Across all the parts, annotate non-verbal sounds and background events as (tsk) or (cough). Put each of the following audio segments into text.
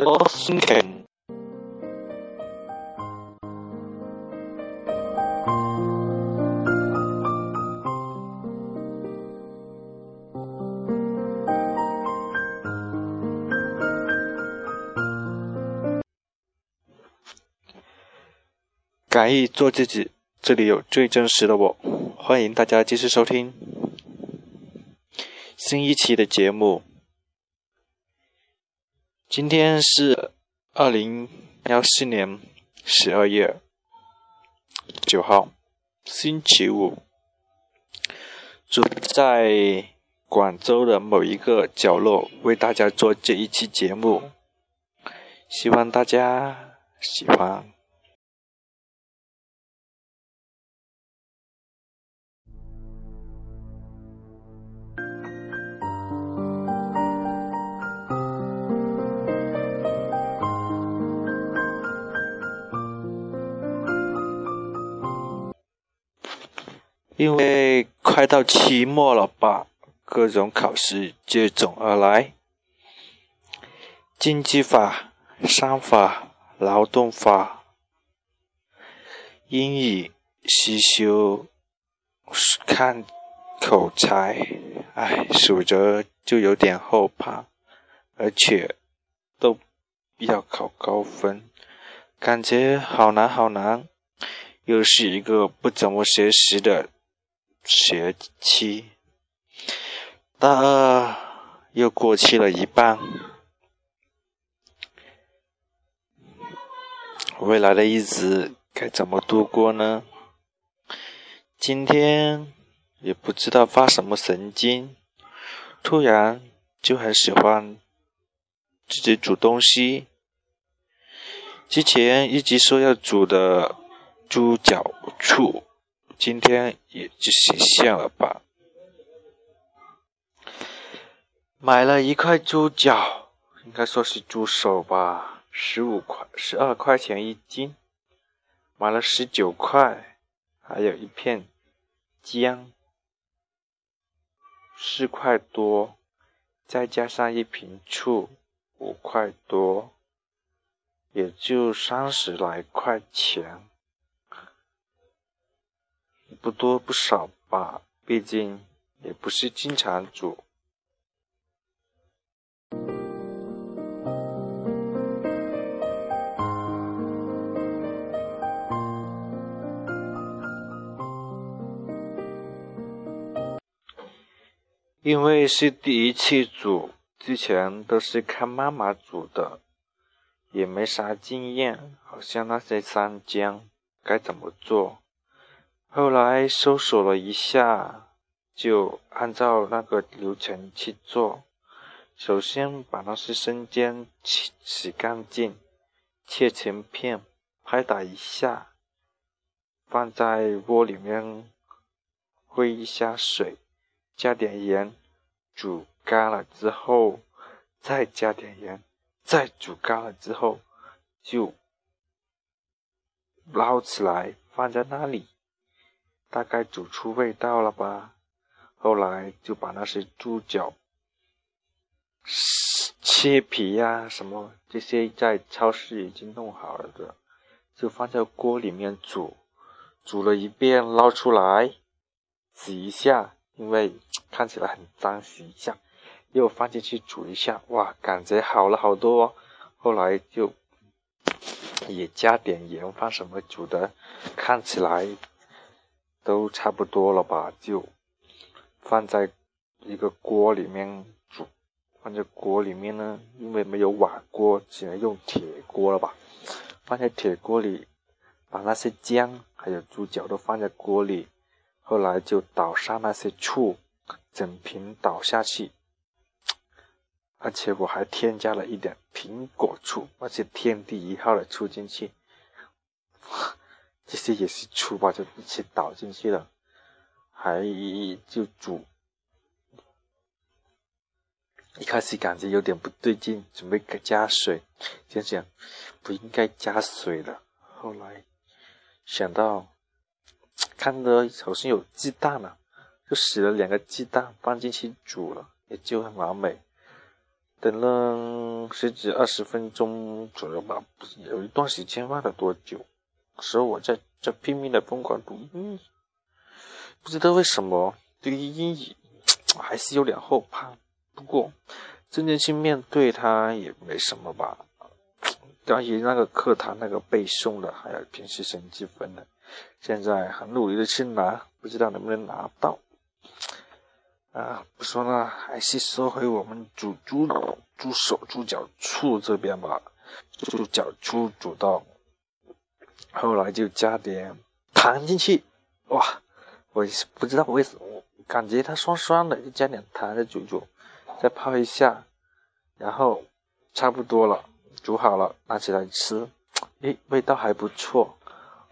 多心情。敢于做自己，这里有最真实的我。欢迎大家继续收听新一期的节目。今天是二零幺四年十二月九号，星期五。住在广州的某一个角落，为大家做这一期节目，希望大家喜欢。因为快到期末了吧，各种考试接踵而来，经济法、商法、劳动法、英语必修、看口才，哎，数着就有点后怕，而且都要考高分，感觉好难好难，又是一个不怎么学习的。学期，大二又过期了一半，未来的日子该怎么度过呢？今天也不知道发什么神经，突然就很喜欢自己煮东西。之前一直说要煮的猪脚醋。今天也就实现了吧。买了一块猪脚，应该说是猪手吧，十五块、十二块钱一斤。买了十九块，还有一片姜，四块多，再加上一瓶醋，五块多，也就三十来块钱。不多不少吧，毕竟也不是经常煮。因为是第一次煮，之前都是看妈妈煮的，也没啥经验，好像那些三姜该怎么做。后来搜索了一下，就按照那个流程去做。首先把那些生姜洗洗干净，切成片，拍打一下，放在锅里面煨一下水，加点盐，煮干了之后，再加点盐，再煮干了之后，就捞起来放在那里。大概煮出味道了吧，后来就把那些猪脚切皮呀什么这些在超市已经弄好了的，就放在锅里面煮，煮了一遍捞出来，洗一下，因为看起来很脏，洗一下，又放进去煮一下，哇，感觉好了好多哦。后来就也加点盐，放什么煮的，看起来。都差不多了吧，就放在一个锅里面煮。放在锅里面呢，因为没有瓦锅，只能用铁锅了吧。放在铁锅里，把那些姜还有猪脚都放在锅里。后来就倒上那些醋，整瓶倒下去。而且我还添加了一点苹果醋，而且天地一号的醋进去。这些也是醋吧，就一起倒进去了，还就煮。一开始感觉有点不对劲，准备加水，想想不应该加水了。后来想到看到好像有鸡蛋了，就洗了两个鸡蛋放进去煮了，也就很完美。等了十几二十分钟左右吧，有一段时间忘了多久，时候我在在拼命的疯狂读英语，不知道为什么对于英语还是有点后怕。不过真正去面对它也没什么吧。(tsk) 关于那个课堂那个背诵的，还有平时成绩分的，现在很努力的去拿，不知道能不能拿到。啊，不说了，还是说回我们煮猪猪手猪脚处这边吧。猪脚处煮到后来就加点糖进去，哇！我不知道为什么，感觉它酸酸的，就加点糖再煮煮，再泡一下，然后差不多了，煮好了，拿起来吃，诶，味道还不错，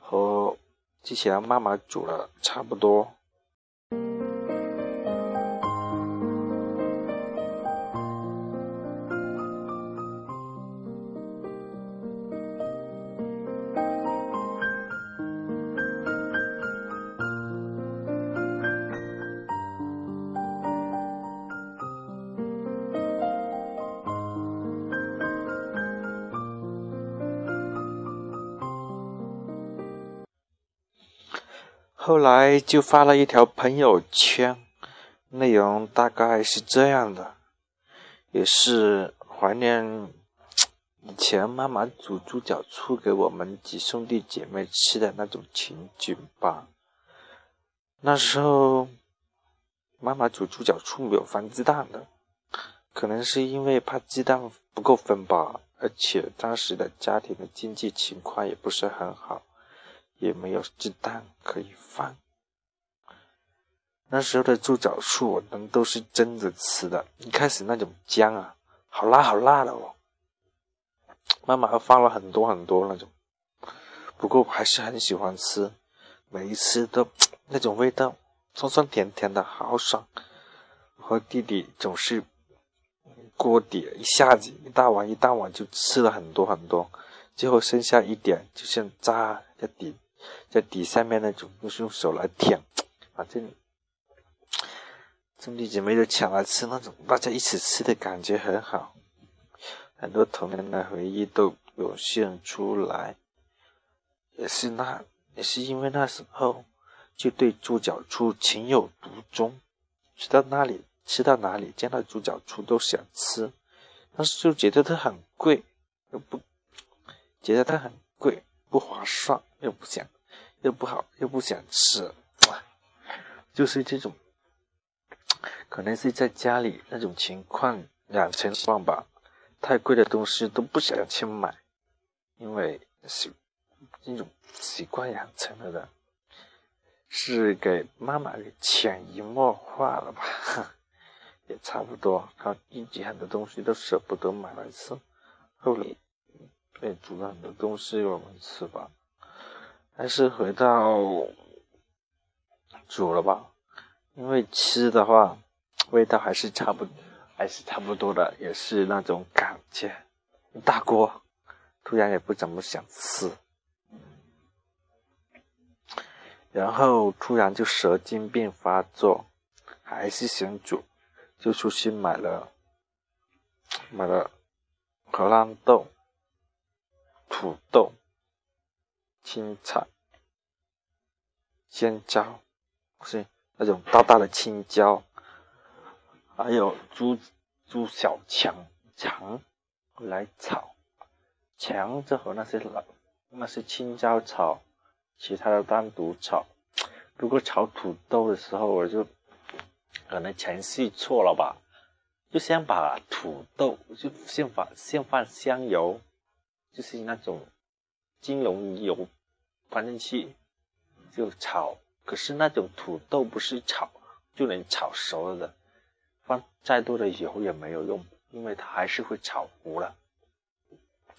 和之前妈妈煮的差不多。来就发了一条朋友圈，内容大概是这样的，也是怀念以前妈妈煮猪脚醋给我们几兄弟姐妹吃的那种情景吧。那时候妈妈煮猪脚醋没有放鸡蛋的，可能是因为怕鸡蛋不够分吧，而且当时的家庭的经济情况也不是很好。也没有鸡蛋可以放。那时候的猪脚醋，我们都是蒸着吃的。一开始那种姜啊，好辣好辣的哦。妈妈放了很多很多那种，不过我还是很喜欢吃。每一次都 (tsk) 那种味道，酸酸甜甜的，好爽。和弟弟总是锅底一下子一大碗一大碗就吃了很多很多，最后剩下一点，就像渣在底。在底下面那种，都是用手来舔，反正兄弟姐妹都抢来吃那种，大家一起吃的感觉很好，很多童年的回忆都涌现出来。也是那，也是因为那时候就对猪脚醋情有独钟，去到哪里吃到哪里见到猪脚醋都想吃，但是就觉得它很贵，又不觉得它很贵。不划算，又不想，又不好，又不想吃，就是这种，可能是在家里那种情况养成惯吧。太贵的东西都不想去买，因为习这种习惯养成了的，是给妈妈给潜移默化了吧？(laughs) 也差不多，靠自己很多东西都舍不得买来吃，后来。被煮了很多东西我们吃吧，还是回到煮了吧，因为吃的话味道还是差不还是差不多的，也是那种感觉。大锅，突然也不怎么想吃，然后突然就蛇精病发作，还是想煮，就出去买了买了荷兰豆。土豆、青菜、尖椒，不是那种大大的青椒，还有猪猪小强肠来炒，肠子和那些老那些青椒炒，其他的单独炒。不过炒土豆的时候，我就可能程序错了吧，就先把土豆就先放先放香油。就是那种金龙油放进去就炒，可是那种土豆不是炒就能炒熟了的，放再多的油也没有用，因为它还是会炒糊了。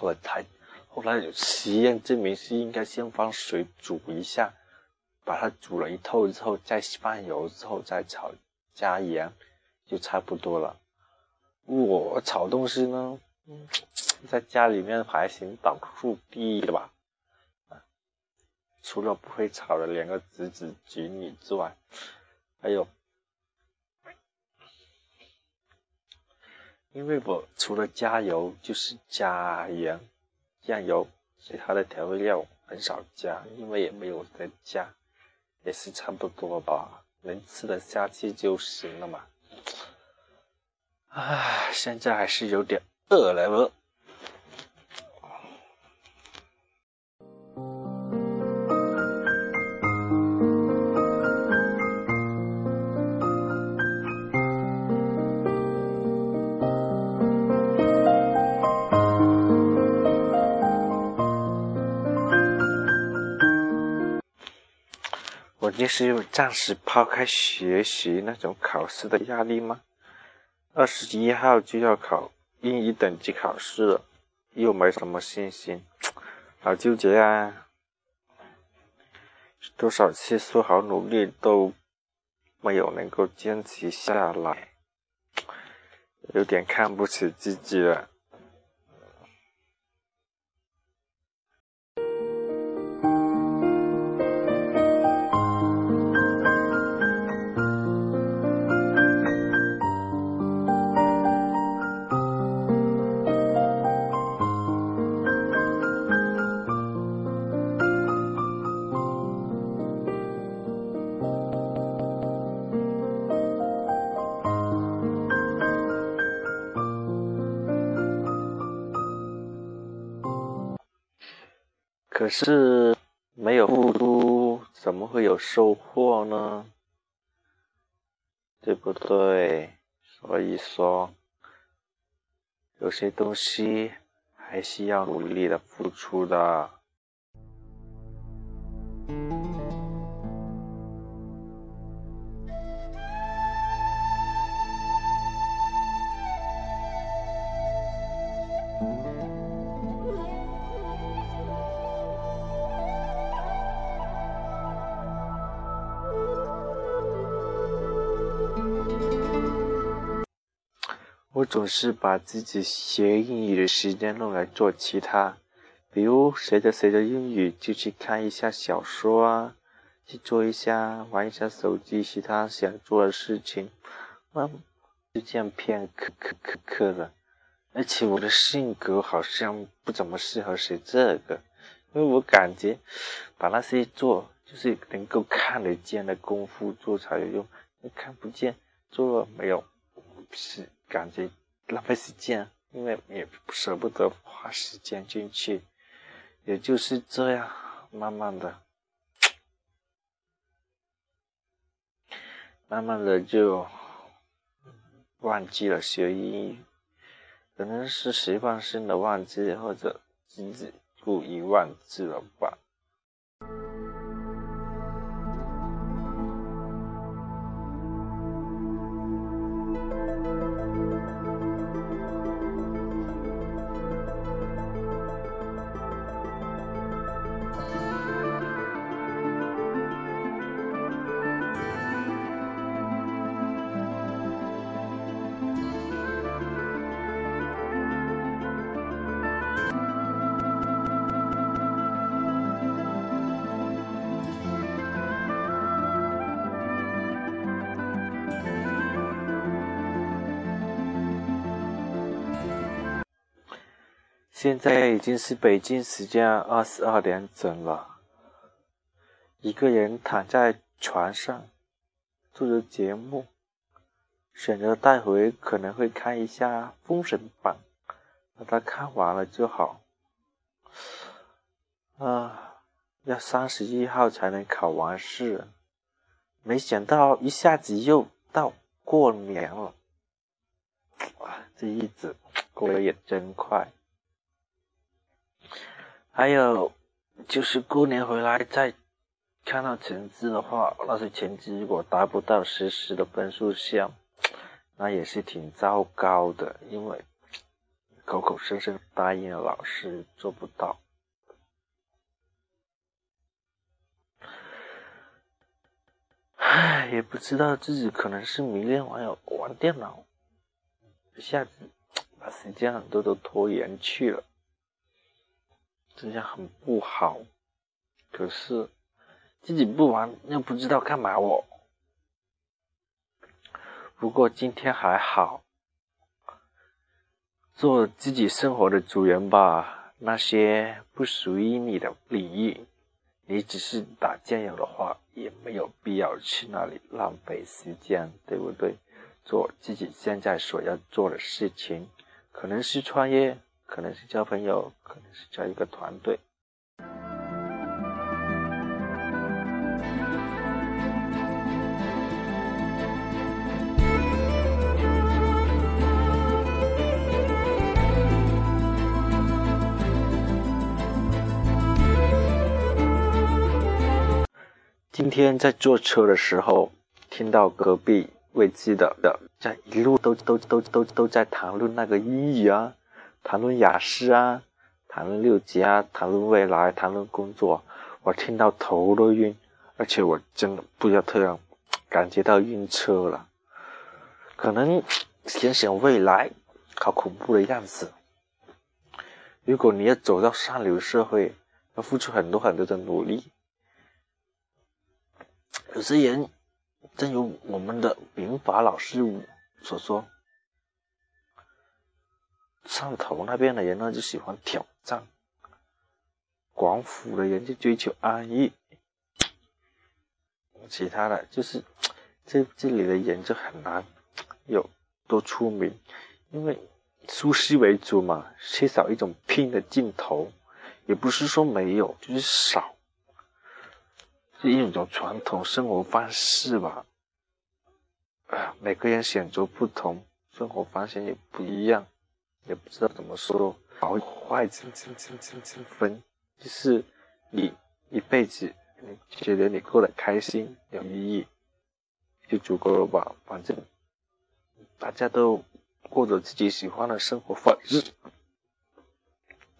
我才后来有实验证明是应该先放水煮一下，把它煮了一透之后再放油之后再炒，加盐就差不多了。我炒东西呢。在家里面还行，倒数第一的吧。除了不会炒的两个侄子侄女之外，还有因为我除了加油就是加盐、酱油，其他的调味料很少加，因为也没有在加，也是差不多吧，能吃得下去就行了嘛。唉，现在还是有点饿了。是因为暂时抛开学习那种考试的压力吗？二十一号就要考英语等级考试了，又没什么信心，好纠结啊！多少次说好努力都没有能够坚持下来，有点看不起自己了。可是没有付出，怎么会有收获呢？对不对？所以说，有些东西还是要努力的付出的。总是把自己学英语的时间用来做其他，比如学着学着英语就去看一下小说啊，去做一下玩一下手机，其他想做的事情，嗯，就这样偏科科科科的。而且我的性格好像不怎么适合学这个，因为我感觉把那些做就是能够看得见的功夫做才有用，看不见做了没有，是。感觉浪费时间，因为也舍不得花时间进去，也就是这样，慢慢的，(tsk) 慢慢的就忘记了学英语，可能是习惯性的忘记，或者自己故意忘记了吧。现在已经是北京时间二十二点整了，一个人躺在床上做着节目，选择待会可能会看一下《封神榜》，把它看完了就好。啊，要三十一号才能考完试，没想到一下子又到过年了，哇，这日子过得也真快。还有就是过年回来再看到成绩的话，那些成绩如果达不到实时的分数线，那也是挺糟糕的，因为口口声声答应了老师做不到。唉，也不知道自己可能是迷恋玩友玩电脑，一下子把时间很多都拖延去了。这样很不好，可是自己不玩又不知道干嘛哦。不过今天还好，做自己生活的主人吧。那些不属于你的领域，你只是打酱油的话，也没有必要去那里浪费时间，对不对？做自己现在所要做的事情，可能是创业，可能是交朋友，可能是交一个团队。今天在坐车的时候，听到隔壁位置的的在一路都都都都都在谈论那个英语啊，谈论雅思啊，谈论六级啊，谈论未来，谈论工作，我听到头都晕，而且我真的不要这样，感觉到晕车了。可能想想未来，好恐怖的样子。如果你要走到上流社会，要付出很多很多的努力。有些人，正如我们的民法老师所说，汕头那边的人呢就喜欢挑战，广府的人就追求安逸，其他的就是这这里的人就很难有多出名，因为舒适为主嘛，缺少一种拼的劲头，也不是说没有，就是少。是一种传统生活方式吧，啊，每个人选择不同，生活方式也不一样，也不知道怎么说，好坏分，就是你一辈子，你觉得你过得开心有意义，就足够了吧？反正大家都过着自己喜欢的生活方式，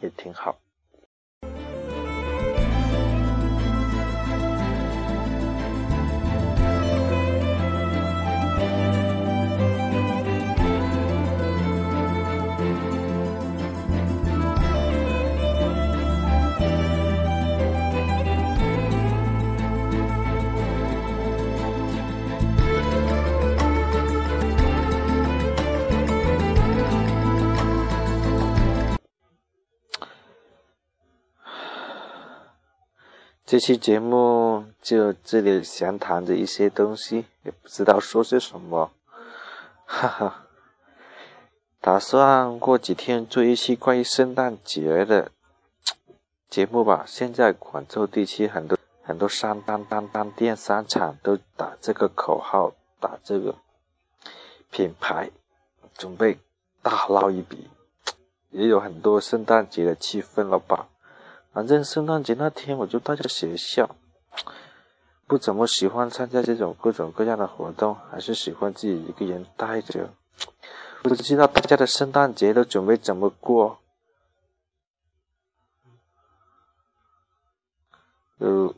也挺好。这期节目就这里闲谈着一些东西，也不知道说些什么，(laughs) 哈哈。打算过几天做一期关于圣诞节的 (tsk) 节目吧。现在广州地区很多很多商当当当店商场都打这个口号，打这个品牌，准备大捞一笔，也有很多圣诞节的气氛了吧。反正圣诞节那天我就待在学校，不怎么喜欢参加这种各种各样的活动，还是喜欢自己一个人待着。不知道大家的圣诞节都准备怎么过？呃，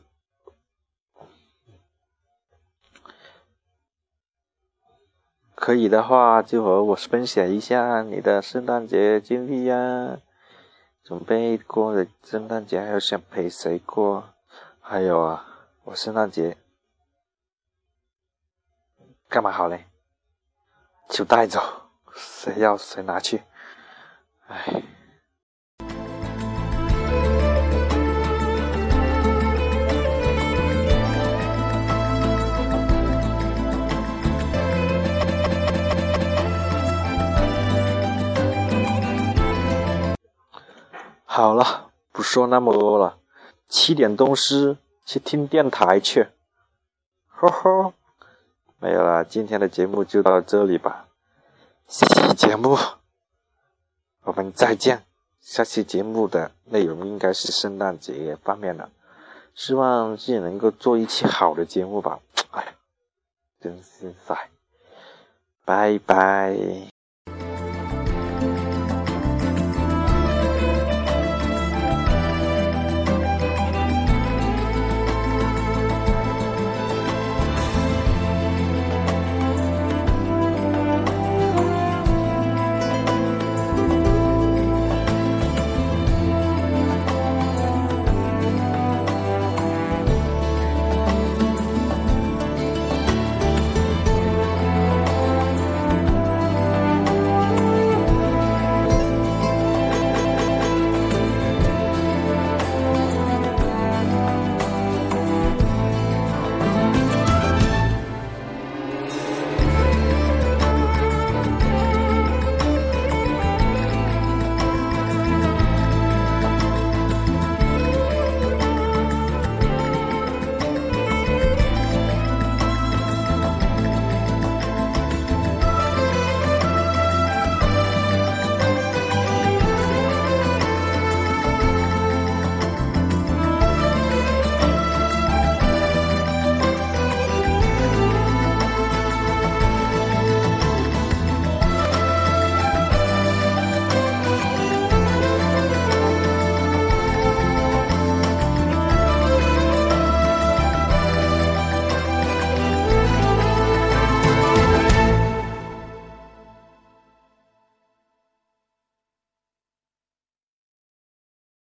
可以的话就和我分享一下你的圣诞节经历呀。准备过的圣诞节还有想陪谁过？还有啊，我圣诞节干嘛好嘞？就带走，谁要谁拿去。哎。好了，不说那么多了，七点东西去听电台去。呵呵，没有了，今天的节目就到这里吧。下期节目我们再见。下期节目的内容应该是圣诞节方面的，希望自己能够做一期好的节目吧。哎，真是帅，拜拜。